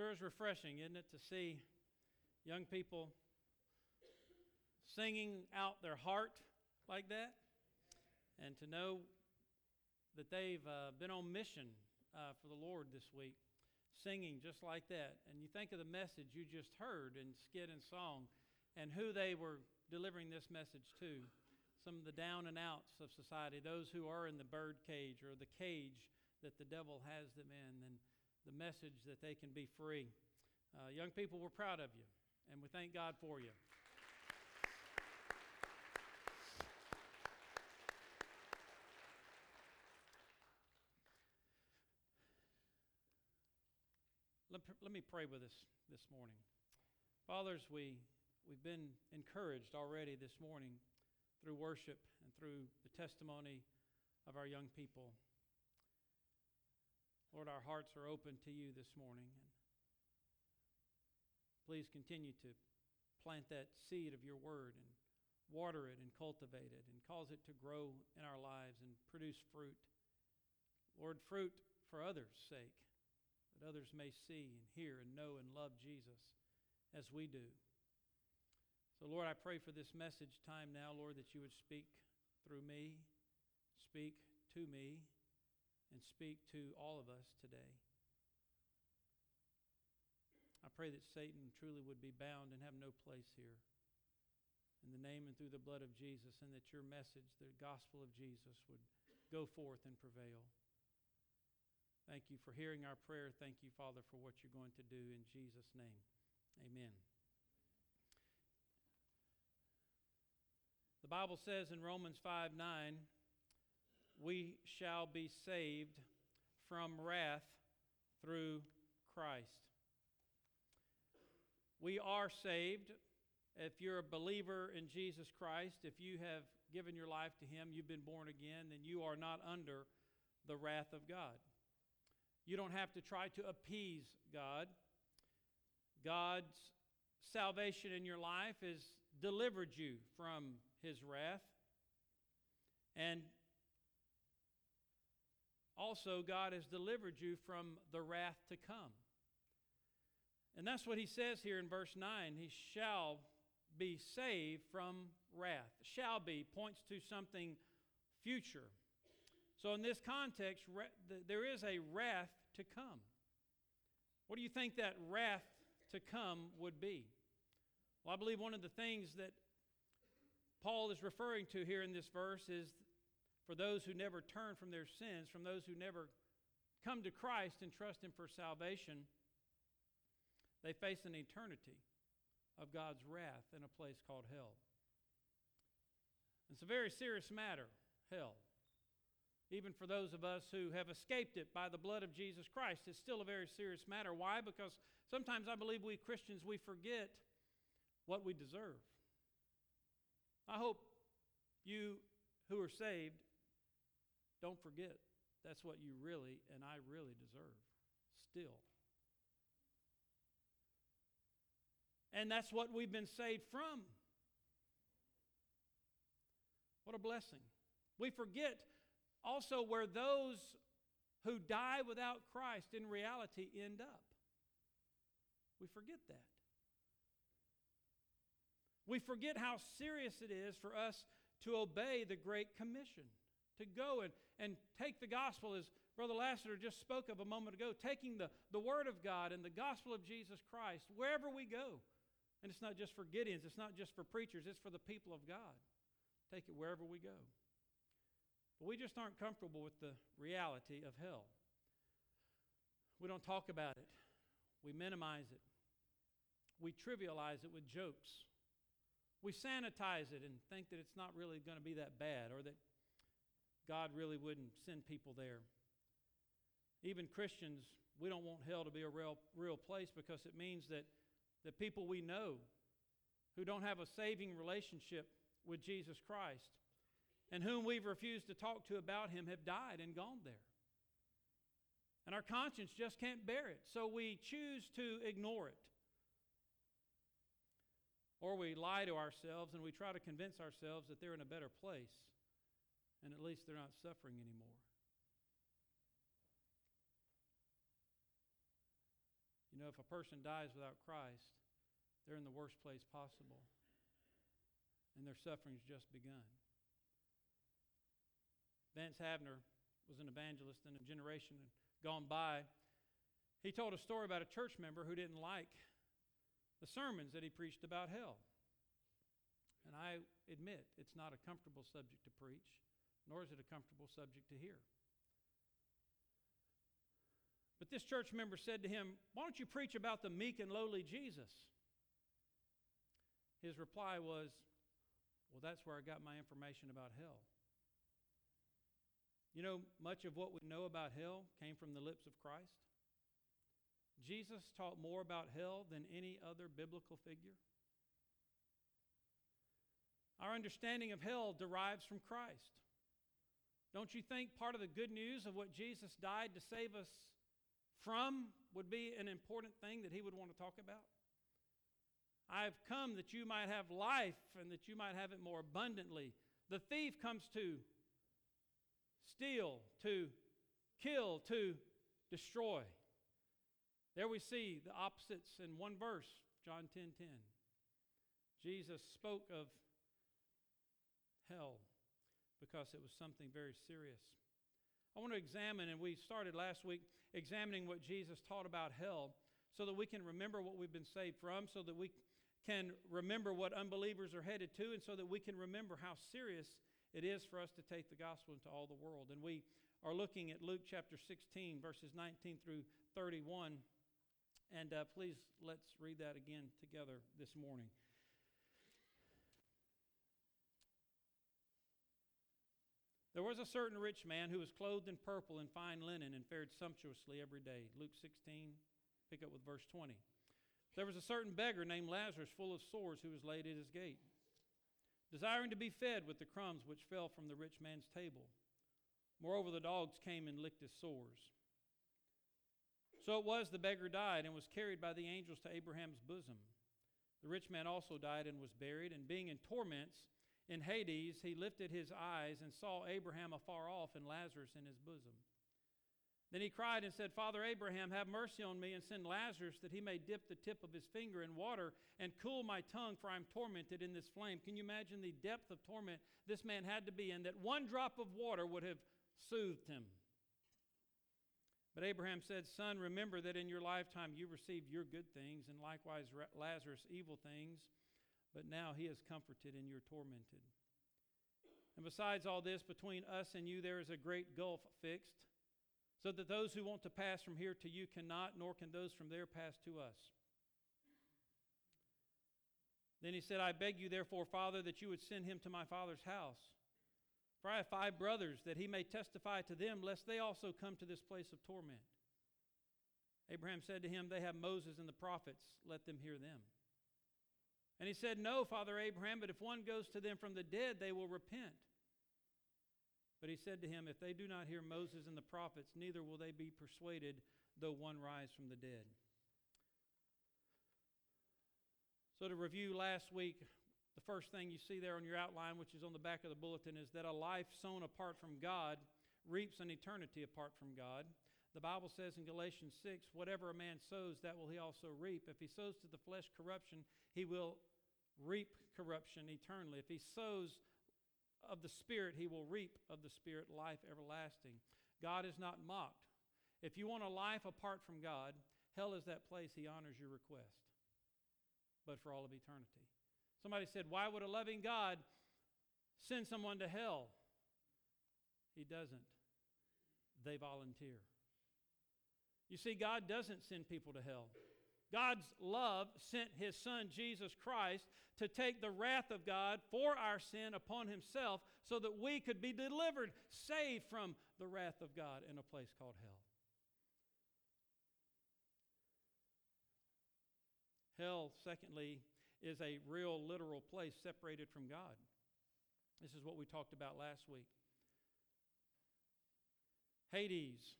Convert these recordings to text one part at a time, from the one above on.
Sure is refreshing, isn't it, to see young people singing out their heart like that and to know that they've uh, been on mission uh, for the Lord this week, singing just like that. And you think of the message you just heard in skit and song and who they were delivering this message to. Some of the down and outs of society, those who are in the bird cage or the cage that the devil has them in, and the message that they can be free. Uh, young people, we're proud of you, and we thank God for you. Let, let me pray with us this morning. Fathers, we, we've been encouraged already this morning through worship and through the testimony of our young people. Lord, our hearts are open to you this morning. And please continue to plant that seed of your word and water it and cultivate it and cause it to grow in our lives and produce fruit. Lord, fruit for others' sake, that others may see and hear and know and love Jesus as we do. So, Lord, I pray for this message time now, Lord, that you would speak through me, speak to me and speak to all of us today. I pray that Satan truly would be bound and have no place here. In the name and through the blood of Jesus, and that your message, the gospel of Jesus, would go forth and prevail. Thank you for hearing our prayer. Thank you, Father, for what you're going to do in Jesus' name. Amen. The Bible says in Romans 5 9, we shall be saved from wrath through Christ. We are saved. If you're a believer in Jesus Christ, if you have given your life to Him, you've been born again, then you are not under the wrath of God. You don't have to try to appease God. God's salvation in your life has delivered you from His wrath. And also, God has delivered you from the wrath to come. And that's what he says here in verse 9. He shall be saved from wrath. Shall be points to something future. So, in this context, there is a wrath to come. What do you think that wrath to come would be? Well, I believe one of the things that Paul is referring to here in this verse is for those who never turn from their sins, from those who never come to Christ and trust Him for salvation, they face an eternity of God's wrath in a place called hell. It's a very serious matter, hell. Even for those of us who have escaped it by the blood of Jesus Christ, it's still a very serious matter. Why? Because sometimes I believe we Christians, we forget what we deserve. I hope you who are saved don't forget, that's what you really and I really deserve still. And that's what we've been saved from. What a blessing. We forget also where those who die without Christ in reality end up. We forget that. We forget how serious it is for us to obey the Great Commission to go and, and take the gospel, as Brother Lassiter just spoke of a moment ago, taking the, the Word of God and the gospel of Jesus Christ wherever we go. And it's not just for Gideons, it's not just for preachers, it's for the people of God. Take it wherever we go. But we just aren't comfortable with the reality of hell. We don't talk about it, we minimize it, we trivialize it with jokes. We sanitize it and think that it's not really going to be that bad or that God really wouldn't send people there. Even Christians, we don't want hell to be a real, real place because it means that the people we know who don't have a saving relationship with Jesus Christ and whom we've refused to talk to about him have died and gone there. And our conscience just can't bear it, so we choose to ignore it. Or we lie to ourselves and we try to convince ourselves that they're in a better place and at least they're not suffering anymore. You know, if a person dies without Christ, they're in the worst place possible, and their suffering's just begun. Vance Havner was an evangelist in a generation gone by. He told a story about a church member who didn't like the sermons that he preached about hell. And I admit it's not a comfortable subject to preach, nor is it a comfortable subject to hear. But this church member said to him, Why don't you preach about the meek and lowly Jesus? His reply was, Well, that's where I got my information about hell. You know, much of what we know about hell came from the lips of Christ. Jesus taught more about hell than any other biblical figure. Our understanding of hell derives from Christ. Don't you think part of the good news of what Jesus died to save us from would be an important thing that he would want to talk about? I've come that you might have life and that you might have it more abundantly. The thief comes to steal, to kill, to destroy. There we see the opposites in one verse, John 10:10. 10, 10. Jesus spoke of hell because it was something very serious. I want to examine, and we started last week examining what Jesus taught about hell so that we can remember what we've been saved from, so that we can remember what unbelievers are headed to, and so that we can remember how serious it is for us to take the gospel into all the world. And we are looking at Luke chapter 16, verses 19 through 31. And uh, please let's read that again together this morning. There was a certain rich man who was clothed in purple and fine linen and fared sumptuously every day. Luke 16, pick up with verse 20. There was a certain beggar named Lazarus, full of sores, who was laid at his gate desiring to be fed with the crumbs which fell from the rich man's table. Moreover, the dogs came and licked his sores. So it was the beggar died and was carried by the angels to Abraham's bosom. The rich man also died and was buried, and being in torments in Hades, he lifted his eyes and saw Abraham afar off and Lazarus in his bosom. Then he cried and said, Father Abraham, have mercy on me and send Lazarus that he may dip the tip of his finger in water and cool my tongue, for I'm tormented in this flame. Can you imagine the depth of torment this man had to be in? That one drop of water would have soothed him. But Abraham said, Son, remember that in your lifetime you received your good things, and likewise Lazarus evil things, but now he is comforted and you're tormented. And besides all this, between us and you there is a great gulf fixed so that those who want to pass from here to you cannot, nor can those from there pass to us. Then he said, I beg you, therefore, Father, that you would send him to my father's house. For I have five brothers, that he may testify to them, lest they also come to this place of torment. Abraham said to him, They have Moses and the prophets, let them hear them. And he said, No, Father Abraham, but if one goes to them from the dead, they will repent. But he said to him, If they do not hear Moses and the prophets, neither will they be persuaded, though one rise from the dead. So, to review last week, the first thing you see there on your outline, which is on the back of the bulletin, is that a life sown apart from God reaps an eternity apart from God. The Bible says in Galatians 6, whatever a man sows, that will he also reap. If he sows to the flesh corruption, he will reap corruption eternally. If he sows of the Spirit, he will reap of the Spirit life everlasting. God is not mocked. If you want a life apart from God, hell is that place he honors your request, but for all of eternity. Somebody said, Why would a loving God send someone to hell? He doesn't. They volunteer. You see, God doesn't send people to hell. God's love sent his son Jesus Christ to take the wrath of God for our sin upon himself so that we could be delivered, saved from the wrath of God in a place called hell. Hell, secondly, is a real literal place separated from God. This is what we talked about last week. Hades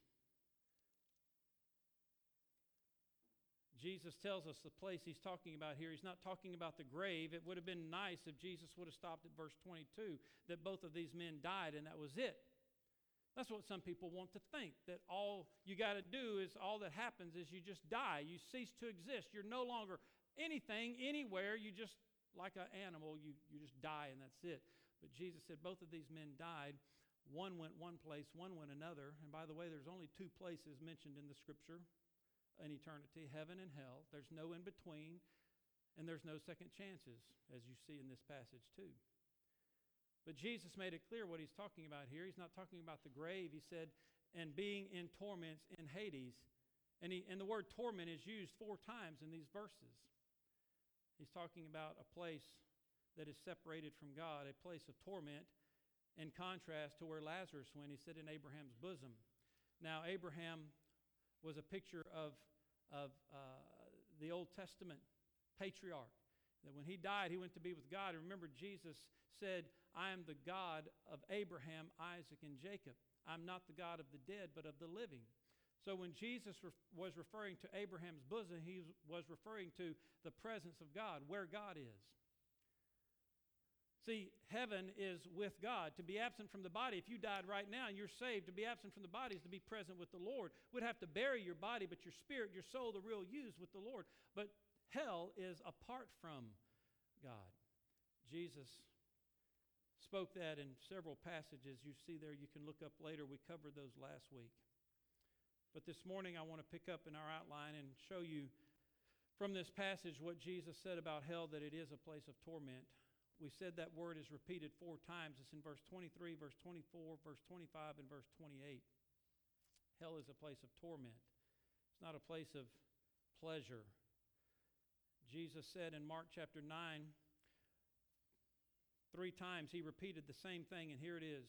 Jesus tells us the place he's talking about here. He's not talking about the grave. It would have been nice if Jesus would have stopped at verse 22 that both of these men died and that was it. That's what some people want to think that all you got to do is all that happens is you just die. You cease to exist. You're no longer anything, anywhere. You just, like an animal, you, you just die and that's it. But Jesus said both of these men died. One went one place, one went another. And by the way, there's only two places mentioned in the scripture in eternity heaven and hell. There's no in between, and there's no second chances, as you see in this passage, too. But Jesus made it clear what he's talking about here. He's not talking about the grave. He said, and being in torments in Hades. And, he, and the word torment is used four times in these verses. He's talking about a place that is separated from God, a place of torment, in contrast to where Lazarus went. He said, in Abraham's bosom. Now, Abraham was a picture of, of uh, the Old Testament patriarch. That when he died, he went to be with God. And remember, Jesus said, I am the God of Abraham, Isaac, and Jacob. I'm not the God of the dead, but of the living. So when Jesus was referring to Abraham's bosom, he was referring to the presence of God, where God is. See, heaven is with God. To be absent from the body, if you died right now and you're saved, to be absent from the body is to be present with the Lord. We'd have to bury your body, but your spirit, your soul, the real you is with the Lord. But hell is apart from God. Jesus spoke that in several passages you see there. You can look up later. We covered those last week. But this morning, I want to pick up in our outline and show you from this passage what Jesus said about hell that it is a place of torment. We said that word is repeated four times. It's in verse 23, verse 24, verse 25, and verse 28. Hell is a place of torment, it's not a place of pleasure. Jesus said in Mark chapter 9, Three times he repeated the same thing, and here it is.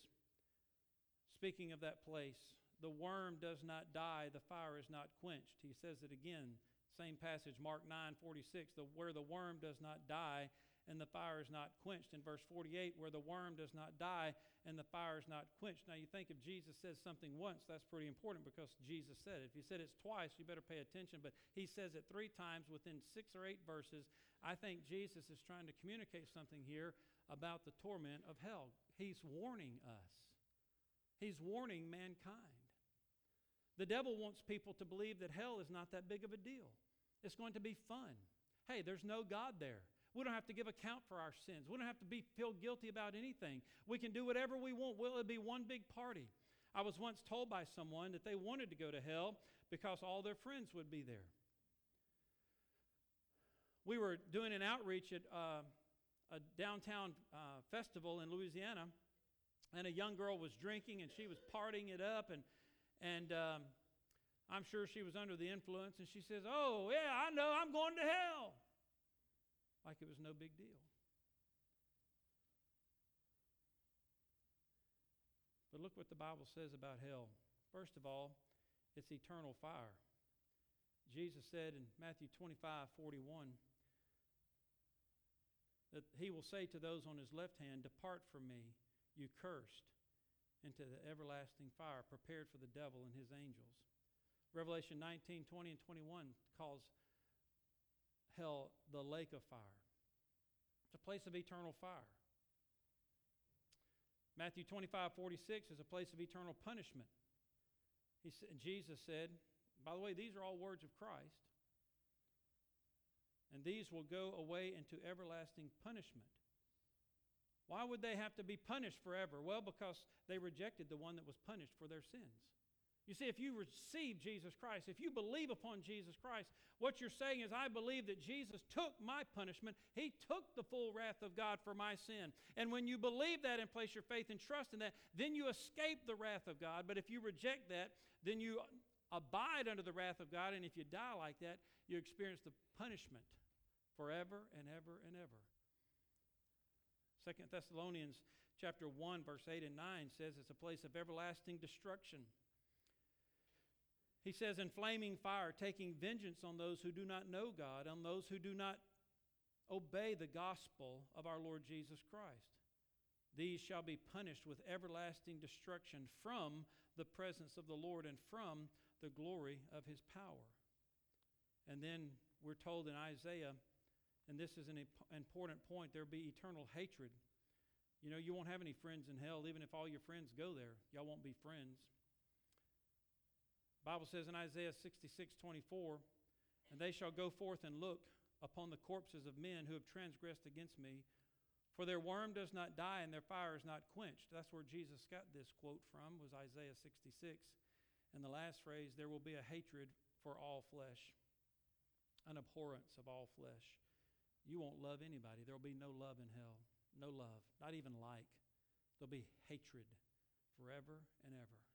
Speaking of that place, the worm does not die, the fire is not quenched. He says it again, same passage, Mark 9 46, the, where the worm does not die and the fire is not quenched. In verse 48, where the worm does not die and the fire is not quenched. Now, you think if Jesus says something once, that's pretty important because Jesus said it. If he said it's twice, you better pay attention. But he says it three times within six or eight verses. I think Jesus is trying to communicate something here about the torment of hell. He's warning us, he's warning mankind. The devil wants people to believe that hell is not that big of a deal. It's going to be fun. Hey, there's no God there. We don't have to give account for our sins. We don't have to be feel guilty about anything. We can do whatever we want. Will it be one big party? I was once told by someone that they wanted to go to hell because all their friends would be there. We were doing an outreach at uh, a downtown uh, festival in Louisiana, and a young girl was drinking and she was partying it up, and and um, I'm sure she was under the influence, and she says, "Oh yeah, I know, I'm going to hell," like it was no big deal. But look what the Bible says about hell. First of all, it's eternal fire. Jesus said in Matthew 25 41, that he will say to those on his left hand, Depart from me, you cursed, into the everlasting fire prepared for the devil and his angels. Revelation 19, 20, and 21 calls hell the lake of fire. It's a place of eternal fire. Matthew 25, 46 is a place of eternal punishment. He, Jesus said, by the way, these are all words of Christ and these will go away into everlasting punishment. Why would they have to be punished forever? Well, because they rejected the one that was punished for their sins. You see, if you receive Jesus Christ, if you believe upon Jesus Christ, what you're saying is, I believe that Jesus took my punishment. He took the full wrath of God for my sin. And when you believe that and place your faith and trust in that, then you escape the wrath of God. But if you reject that, then you abide under the wrath of God. And if you die like that, you experience the punishment forever and ever and ever. Second Thessalonians chapter 1 verse 8 and 9 says it's a place of everlasting destruction. He says in flaming fire taking vengeance on those who do not know God, on those who do not obey the gospel of our Lord Jesus Christ. These shall be punished with everlasting destruction from the presence of the Lord and from the glory of his power. And then we're told in Isaiah and this is an important point, there will be eternal hatred. You know, you won't have any friends in hell, even if all your friends go there. Y'all won't be friends. Bible says in Isaiah 66, 24, and they shall go forth and look upon the corpses of men who have transgressed against me. For their worm does not die and their fire is not quenched. That's where Jesus got this quote from, was Isaiah 66. And the last phrase, there will be a hatred for all flesh, an abhorrence of all flesh. You won't love anybody. There will be no love in hell. No love, not even like. There'll be hatred forever and ever.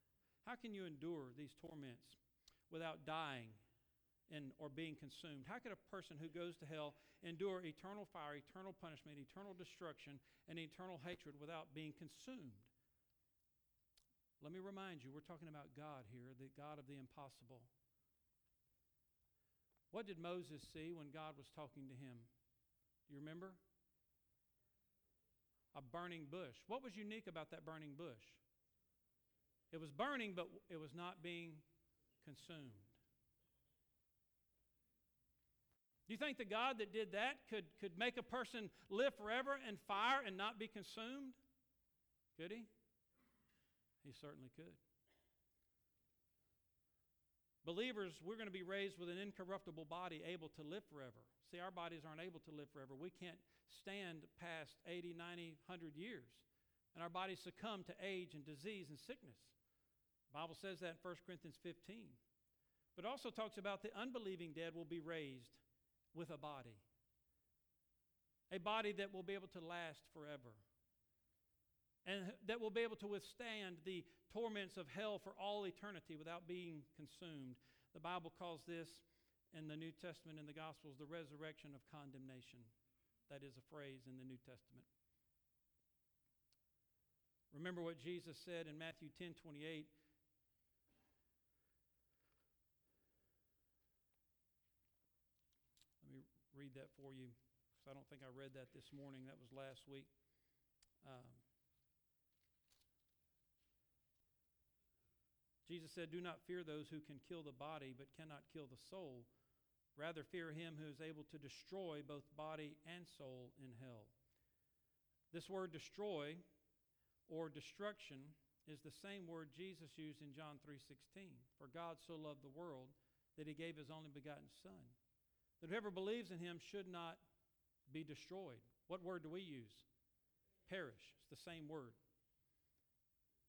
How can you endure these torments without dying and, or being consumed? How could a person who goes to hell endure eternal fire, eternal punishment, eternal destruction, and eternal hatred without being consumed? Let me remind you, we're talking about God here, the God of the impossible. What did Moses see when God was talking to him? Do you remember? A burning bush. What was unique about that burning bush? It was burning, but it was not being consumed. Do you think the God that did that could, could make a person live forever in fire and not be consumed? Could he? He certainly could. Believers, we're going to be raised with an incorruptible body able to live forever. See, our bodies aren't able to live forever. We can't stand past 80, 90, 100 years. And our bodies succumb to age and disease and sickness. Bible says that in 1 Corinthians 15. But also talks about the unbelieving dead will be raised with a body. A body that will be able to last forever and that will be able to withstand the torments of hell for all eternity without being consumed. The Bible calls this in the New Testament in the Gospels the resurrection of condemnation. That is a phrase in the New Testament. Remember what Jesus said in Matthew 10 28. Let me read that for you because I don't think I read that this morning. That was last week. Um, Jesus said, Do not fear those who can kill the body but cannot kill the soul. Rather, fear him who is able to destroy both body and soul in hell. This word destroy or destruction is the same word Jesus used in John 3:16. For God so loved the world that he gave his only begotten son. That whoever believes in him should not be destroyed. What word do we use? Perish. It's the same word.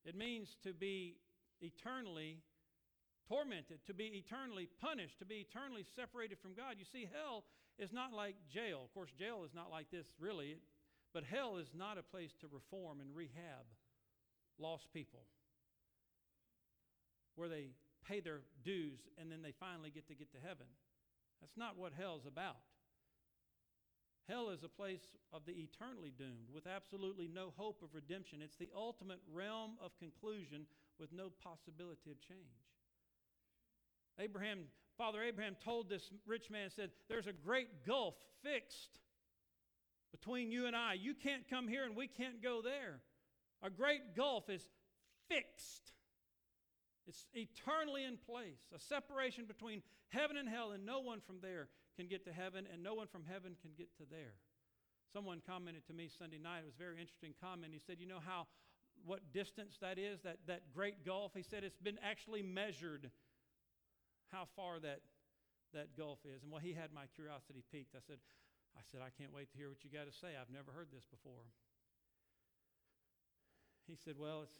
It means to be eternally tormented, to be eternally punished, to be eternally separated from God. You see, hell is not like jail. Of course, jail is not like this, really, but hell is not a place to reform and rehab lost people where they pay their dues and then they finally get to get to heaven. That's not what hell's about. Hell is a place of the eternally doomed with absolutely no hope of redemption. It's the ultimate realm of conclusion with no possibility of change. Abraham, Father Abraham told this rich man, said, There's a great gulf fixed between you and I. You can't come here and we can't go there. A great gulf is fixed. It's eternally in place, a separation between heaven and hell, and no one from there can get to heaven, and no one from heaven can get to there. Someone commented to me Sunday night, it was a very interesting comment. He said, You know how what distance that is, that, that great gulf. He said it's been actually measured how far that, that gulf is. And well, he had my curiosity piqued. I said, I said, I can't wait to hear what you got to say. I've never heard this before. He said, Well, it's,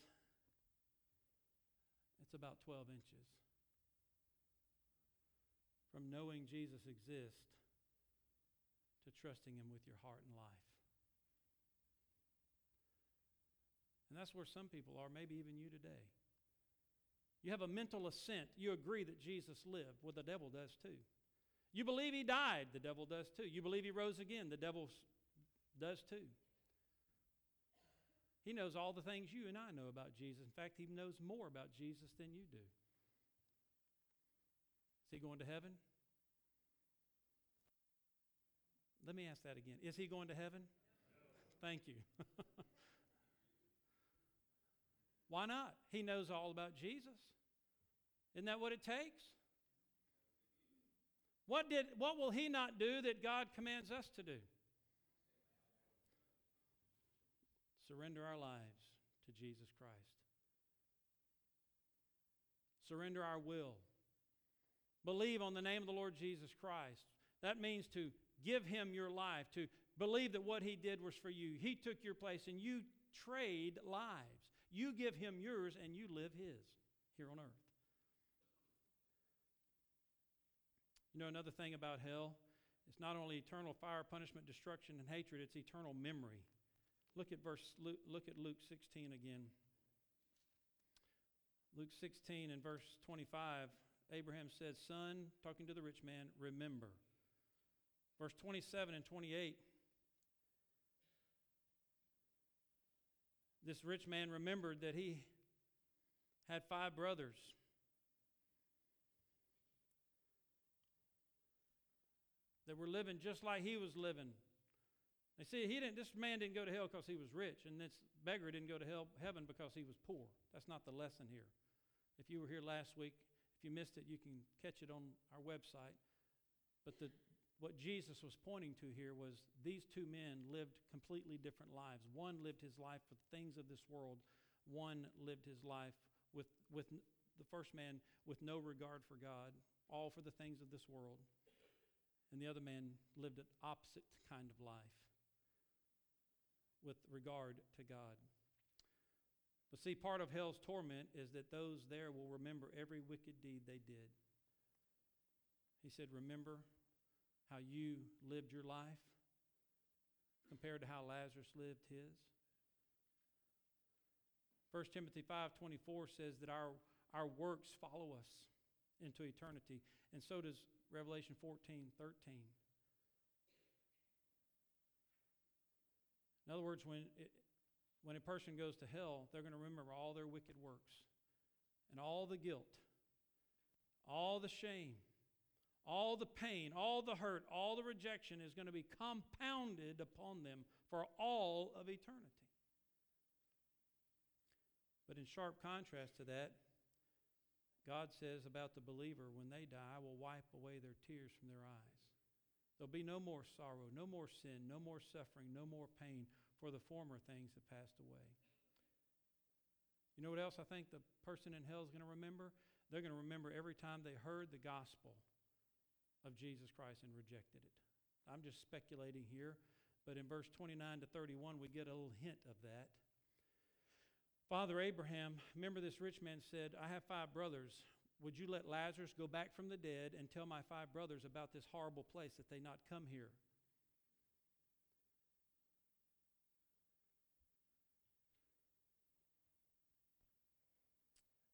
it's about 12 inches. From knowing Jesus exists to trusting Him with your heart and life. And that's where some people are, maybe even you today. You have a mental assent. You agree that Jesus lived. Well, the devil does too. You believe he died. The devil does too. You believe he rose again. The devil does too. He knows all the things you and I know about Jesus. In fact, he knows more about Jesus than you do. Is he going to heaven? Let me ask that again. Is he going to heaven? No. Thank you. Why not? He knows all about Jesus. Isn't that what it takes? What, did, what will he not do that God commands us to do? Surrender our lives to Jesus Christ. Surrender our will. Believe on the name of the Lord Jesus Christ. That means to give him your life, to believe that what he did was for you. He took your place and you trade lives. You give him yours and you live his here on earth. You know, another thing about hell, it's not only eternal fire, punishment, destruction, and hatred, it's eternal memory. Look at verse look at Luke 16 again. Luke 16 and verse 25, Abraham said, Son, talking to the rich man, remember. Verse 27 and 28, this rich man remembered that he had five brothers. That were living just like he was living. They see, he didn't. This man didn't go to hell because he was rich, and this beggar didn't go to hell, heaven because he was poor. That's not the lesson here. If you were here last week, if you missed it, you can catch it on our website. But the, what Jesus was pointing to here was these two men lived completely different lives. One lived his life for the things of this world. One lived his life with, with the first man with no regard for God, all for the things of this world. And the other man lived an opposite kind of life with regard to God. But see, part of hell's torment is that those there will remember every wicked deed they did. He said, Remember how you lived your life compared to how Lazarus lived his. 1 Timothy 5:24 says that our, our works follow us into eternity, and so does Revelation 14:13. In other words, when, it, when a person goes to hell, they're going to remember all their wicked works and all the guilt, all the shame, all the pain, all the hurt, all the rejection is going to be compounded upon them for all of eternity. But in sharp contrast to that, God says about the believer, when they die, I will wipe away their tears from their eyes. There'll be no more sorrow, no more sin, no more suffering, no more pain, for the former things have passed away. You know what else I think the person in hell is going to remember? They're going to remember every time they heard the gospel of Jesus Christ and rejected it. I'm just speculating here, but in verse 29 to 31, we get a little hint of that. Father Abraham, remember this rich man said, I have five brothers. Would you let Lazarus go back from the dead and tell my five brothers about this horrible place that they not come here?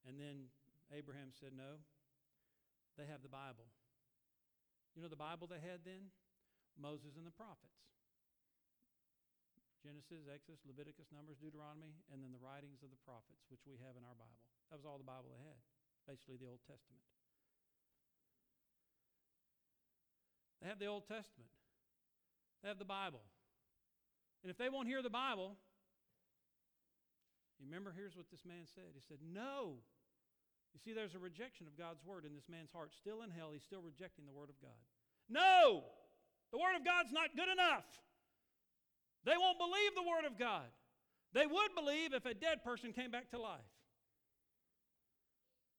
And then Abraham said, No, they have the Bible. You know the Bible they had then? Moses and the prophets. Genesis, Exodus, Leviticus, Numbers, Deuteronomy, and then the writings of the prophets, which we have in our Bible. That was all the Bible they had basically the Old Testament. They have the Old Testament, they have the Bible. And if they won't hear the Bible, you remember, here's what this man said. He said, No. You see, there's a rejection of God's word in this man's heart. Still in hell, he's still rejecting the word of God. No! The word of God's not good enough. They won't believe the word of God. They would believe if a dead person came back to life.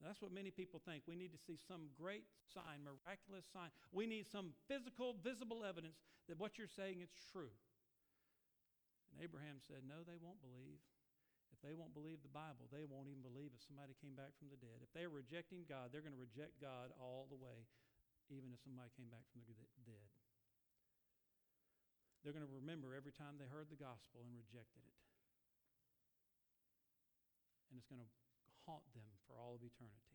That's what many people think. We need to see some great sign, miraculous sign. We need some physical, visible evidence that what you're saying is true. And Abraham said, No, they won't believe. If they won't believe the Bible, they won't even believe if somebody came back from the dead. If they're rejecting God, they're going to reject God all the way, even if somebody came back from the dead. They're going to remember every time they heard the gospel and rejected it. And it's going to haunt them for all of eternity.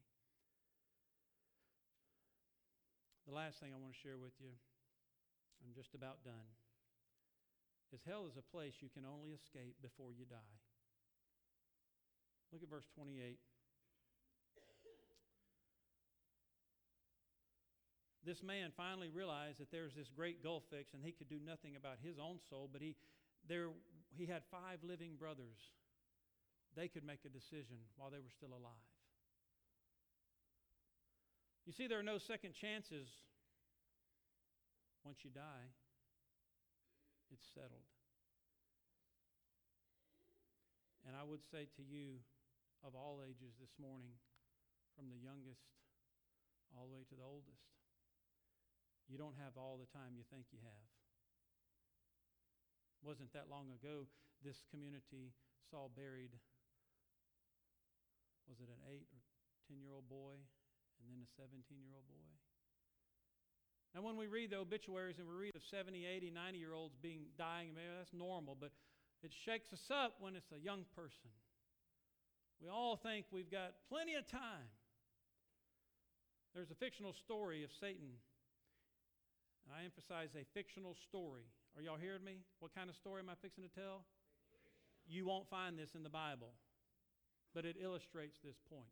The last thing I want to share with you, I'm just about done, is hell is a place you can only escape before you die. Look at verse 28. This man finally realized that there's this great gulf fix and he could do nothing about his own soul, but he, there, he had five living brothers they could make a decision while they were still alive. You see, there are no second chances once you die, it's settled. And I would say to you, of all ages this morning, from the youngest all the way to the oldest, you don't have all the time you think you have. Wasn't that long ago this community saw buried, was it an eight or 10 year old boy and then a 17 year old boy? Now, when we read the obituaries and we read of 70, 80, 90 year olds being dying, maybe that's normal, but it shakes us up when it's a young person. We all think we've got plenty of time. There's a fictional story of Satan. And I emphasize a fictional story. Are y'all hearing me? What kind of story am I fixing to tell? You won't find this in the Bible, but it illustrates this point.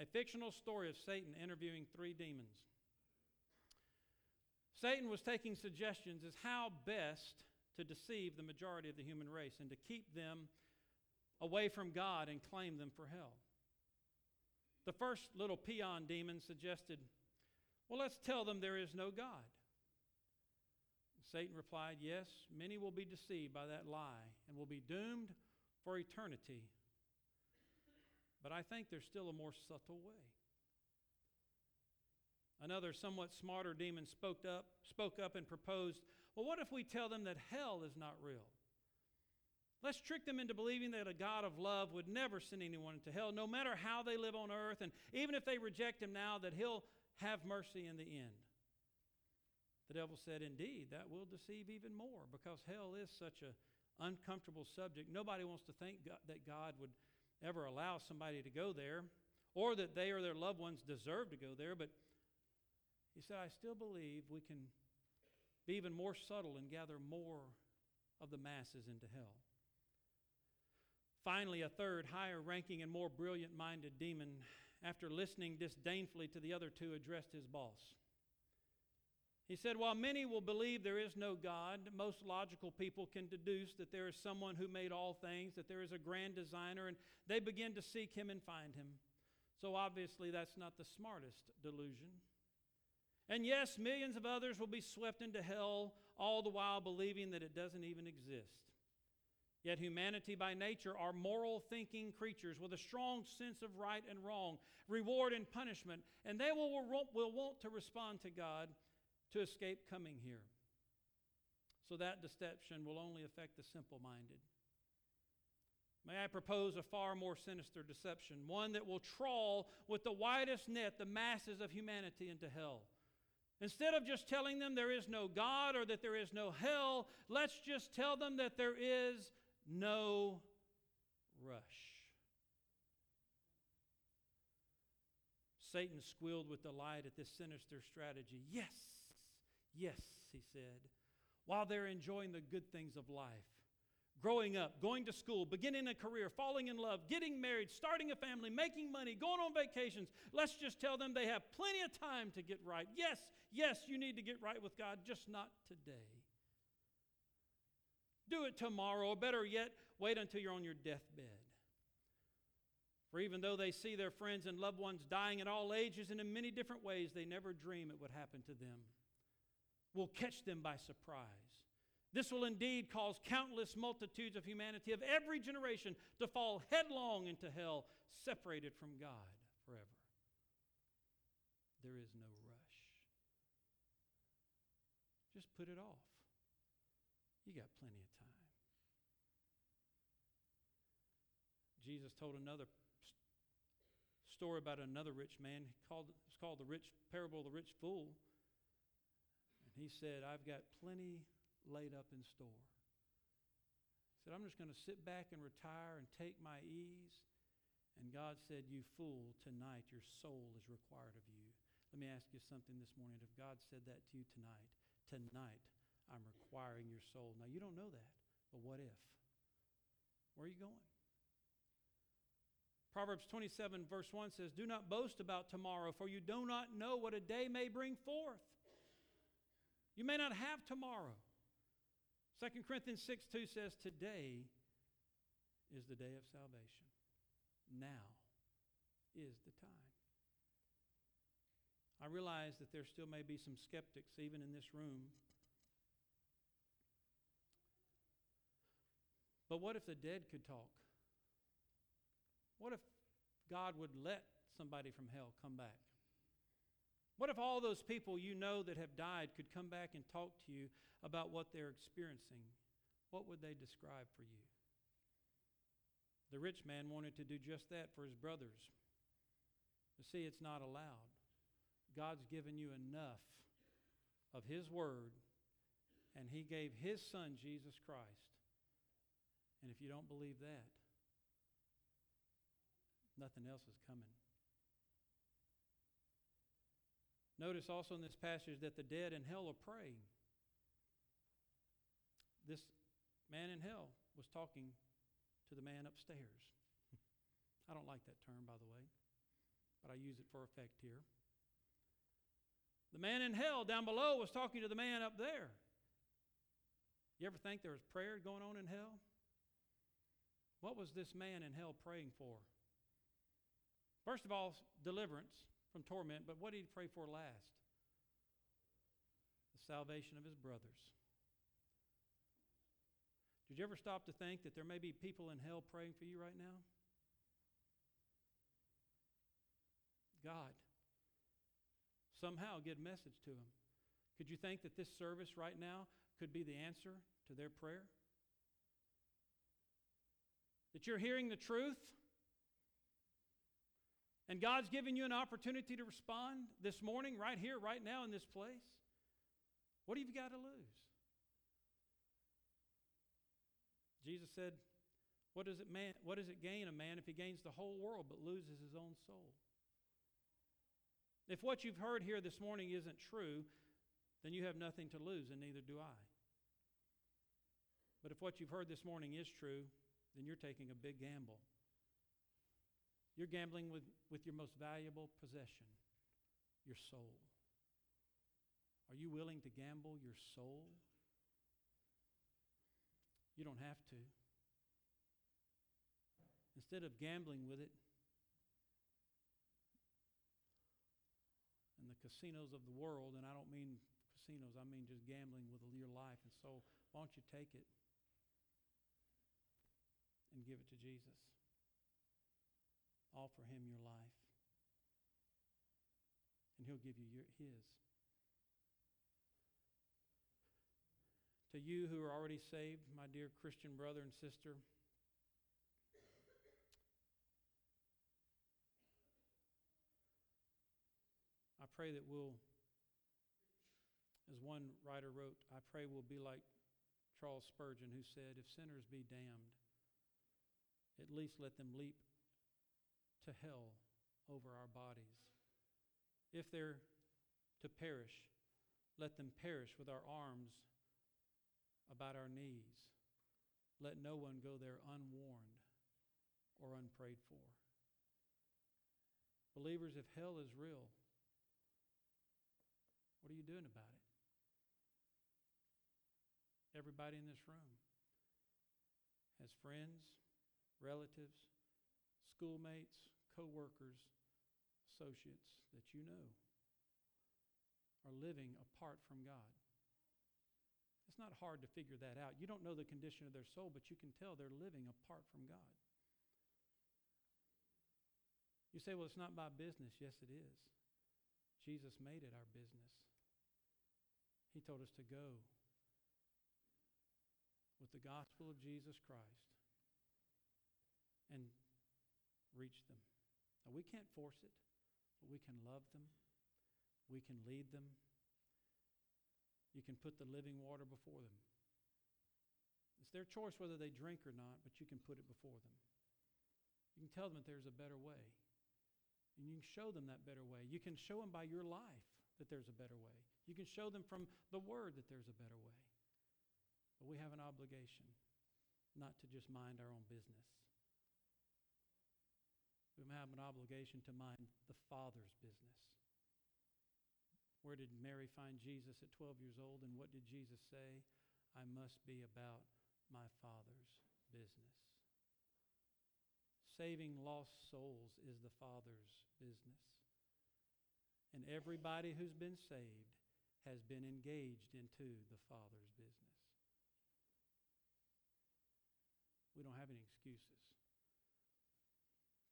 A fictional story of Satan interviewing three demons. Satan was taking suggestions as how best to deceive the majority of the human race and to keep them away from God and claim them for hell. The first little peon demon suggested, Well, let's tell them there is no God. Satan replied, Yes, many will be deceived by that lie and will be doomed for eternity. But I think there's still a more subtle way. Another somewhat smarter demon spoke up, spoke up and proposed, Well, what if we tell them that hell is not real? Let's trick them into believing that a God of love would never send anyone to hell, no matter how they live on earth, and even if they reject him now, that he'll have mercy in the end. The devil said, Indeed, that will deceive even more because hell is such an uncomfortable subject. Nobody wants to think God, that God would ever allow somebody to go there or that they or their loved ones deserve to go there. But he said, I still believe we can be even more subtle and gather more of the masses into hell. Finally, a third, higher ranking and more brilliant minded demon, after listening disdainfully to the other two, addressed his boss. He said, While many will believe there is no God, most logical people can deduce that there is someone who made all things, that there is a grand designer, and they begin to seek him and find him. So obviously, that's not the smartest delusion. And yes, millions of others will be swept into hell, all the while believing that it doesn't even exist. Yet humanity by nature are moral thinking creatures with a strong sense of right and wrong, reward and punishment, and they will, will want to respond to God to escape coming here. So that deception will only affect the simple minded. May I propose a far more sinister deception, one that will trawl with the widest net the masses of humanity into hell. Instead of just telling them there is no God or that there is no hell, let's just tell them that there is no rush. Satan squealed with delight at this sinister strategy. Yes, yes, he said, while they're enjoying the good things of life. Growing up, going to school, beginning a career, falling in love, getting married, starting a family, making money, going on vacations. Let's just tell them they have plenty of time to get right. Yes, yes, you need to get right with God, just not today. Do it tomorrow, or better yet, wait until you're on your deathbed. For even though they see their friends and loved ones dying at all ages and in many different ways, they never dream it would happen to them. Will catch them by surprise. This will indeed cause countless multitudes of humanity of every generation to fall headlong into hell, separated from God forever. There is no rush. Just put it off. You got plenty of time. Jesus told another story about another rich man. Called, it's called the rich parable of the rich fool. He said, I've got plenty laid up in store. He said, I'm just going to sit back and retire and take my ease. And God said, You fool, tonight your soul is required of you. Let me ask you something this morning. If God said that to you tonight, tonight I'm requiring your soul. Now, you don't know that, but what if? Where are you going? Proverbs 27, verse 1 says, Do not boast about tomorrow, for you do not know what a day may bring forth. You may not have tomorrow. 2 Corinthians 6 2 says, Today is the day of salvation. Now is the time. I realize that there still may be some skeptics, even in this room. But what if the dead could talk? What if God would let somebody from hell come back? What if all those people you know that have died could come back and talk to you about what they're experiencing? What would they describe for you? The rich man wanted to do just that for his brothers. But see, it's not allowed. God's given you enough of His Word, and He gave His Son, Jesus Christ. And if you don't believe that, nothing else is coming. Notice also in this passage that the dead in hell are praying. This man in hell was talking to the man upstairs. I don't like that term, by the way, but I use it for effect here. The man in hell down below was talking to the man up there. You ever think there was prayer going on in hell? What was this man in hell praying for? First of all, deliverance from torment, but what did he pray for last? The salvation of his brothers. Did you ever stop to think that there may be people in hell praying for you right now? God. Somehow get a message to them. Could you think that this service right now could be the answer to their prayer? That you're hearing the truth? And God's giving you an opportunity to respond this morning, right here, right now, in this place? What have you got to lose? Jesus said, what does, it man, what does it gain a man if he gains the whole world but loses his own soul? If what you've heard here this morning isn't true, then you have nothing to lose, and neither do I. But if what you've heard this morning is true, then you're taking a big gamble. You're gambling with, with your most valuable possession, your soul. Are you willing to gamble your soul? You don't have to. Instead of gambling with it, in the casinos of the world, and I don't mean casinos, I mean just gambling with your life and soul, why don't you take it and give it to Jesus? Offer him your life, and he'll give you your, his. To you who are already saved, my dear Christian brother and sister, I pray that we'll, as one writer wrote, I pray we'll be like Charles Spurgeon, who said, If sinners be damned, at least let them leap to hell over our bodies. If they're to perish, let them perish with our arms about our knees. Let no one go there unwarned or unprayed for. Believers, if hell is real, what are you doing about it? Everybody in this room has friends, relatives, schoolmates, co workers, associates that you know are living apart from God. It's not hard to figure that out. You don't know the condition of their soul, but you can tell they're living apart from God. You say, well, it's not my business. Yes, it is. Jesus made it our business. He told us to go with the gospel of Jesus Christ and reach them. Now, we can't force it, but we can love them, we can lead them, you can put the living water before them. It's their choice whether they drink or not, but you can put it before them. You can tell them that there's a better way. And you can show them that better way. You can show them by your life that there's a better way. You can show them from the Word that there's a better way. But we have an obligation not to just mind our own business. We have an obligation to mind the Father's business. Where did Mary find Jesus at 12 years old? And what did Jesus say? I must be about my Father's business. Saving lost souls is the Father's business. And everybody who's been saved has been engaged into the Father's business. We don't have any excuses.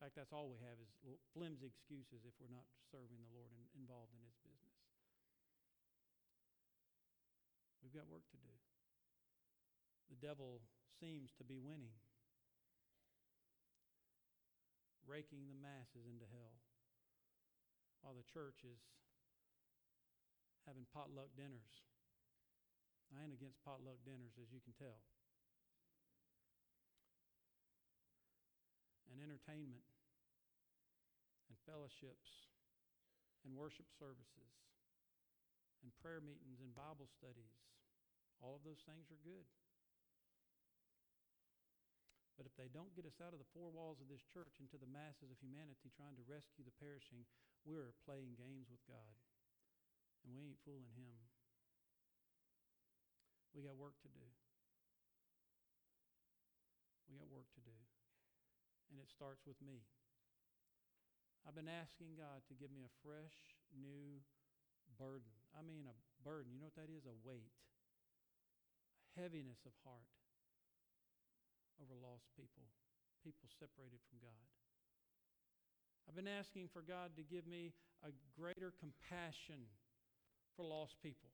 In fact, that's all we have is flimsy excuses if we're not serving the Lord and involved in His business. We've got work to do. The devil seems to be winning, raking the masses into hell, while the church is having potluck dinners. I ain't against potluck dinners, as you can tell. And entertainment, and fellowships, and worship services, and prayer meetings, and Bible studies. All of those things are good. But if they don't get us out of the four walls of this church into the masses of humanity trying to rescue the perishing, we're playing games with God. And we ain't fooling Him. We got work to do. We got work to do. And it starts with me. I've been asking God to give me a fresh, new burden. I mean, a burden. You know what that is? A weight, a heaviness of heart over lost people, people separated from God. I've been asking for God to give me a greater compassion for lost people.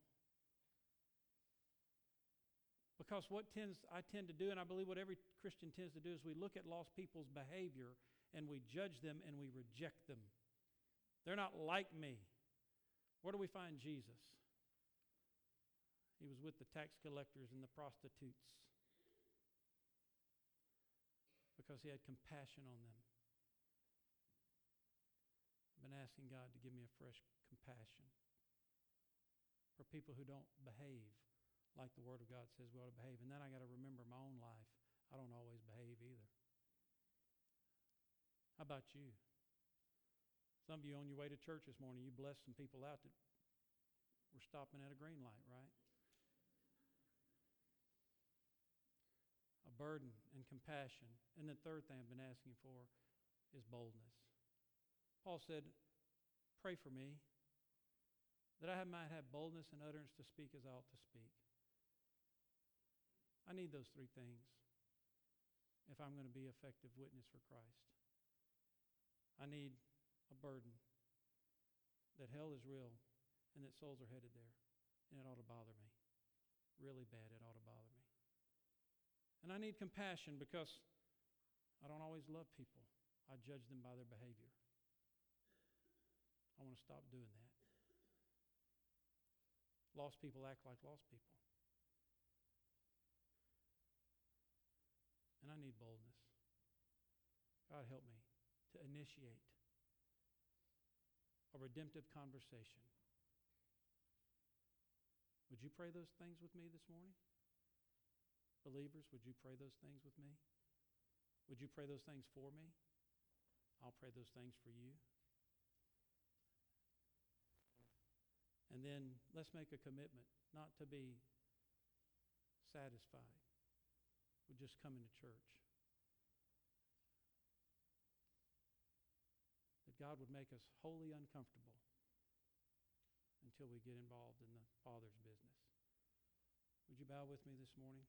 Because what tends I tend to do, and I believe what every Christian tends to do, is we look at lost people's behavior and we judge them and we reject them. They're not like me. Where do we find Jesus? He was with the tax collectors and the prostitutes because he had compassion on them. I've been asking God to give me a fresh compassion for people who don't behave like the Word of God says we ought to behave. And then I got to remember my own life. I don't always behave either. How about you? Some of you on your way to church this morning, you blessed some people out that were stopping at a green light, right? A burden and compassion. And the third thing I've been asking for is boldness. Paul said, Pray for me that I might have boldness and utterance to speak as I ought to speak. I need those three things if I'm going to be effective witness for Christ. I need a burden that hell is real and that souls are headed there, and it ought to bother me. Really bad, it ought to bother me. And I need compassion because I don't always love people. I judge them by their behavior. I want to stop doing that. Lost people act like lost people. And I need boldness. God help me to initiate a redemptive conversation. Would you pray those things with me this morning? Believers, would you pray those things with me? Would you pray those things for me? I'll pray those things for you. And then let's make a commitment not to be satisfied with just coming to church. That God would make us wholly uncomfortable until we get involved in the Father's business. Would you bow with me this morning?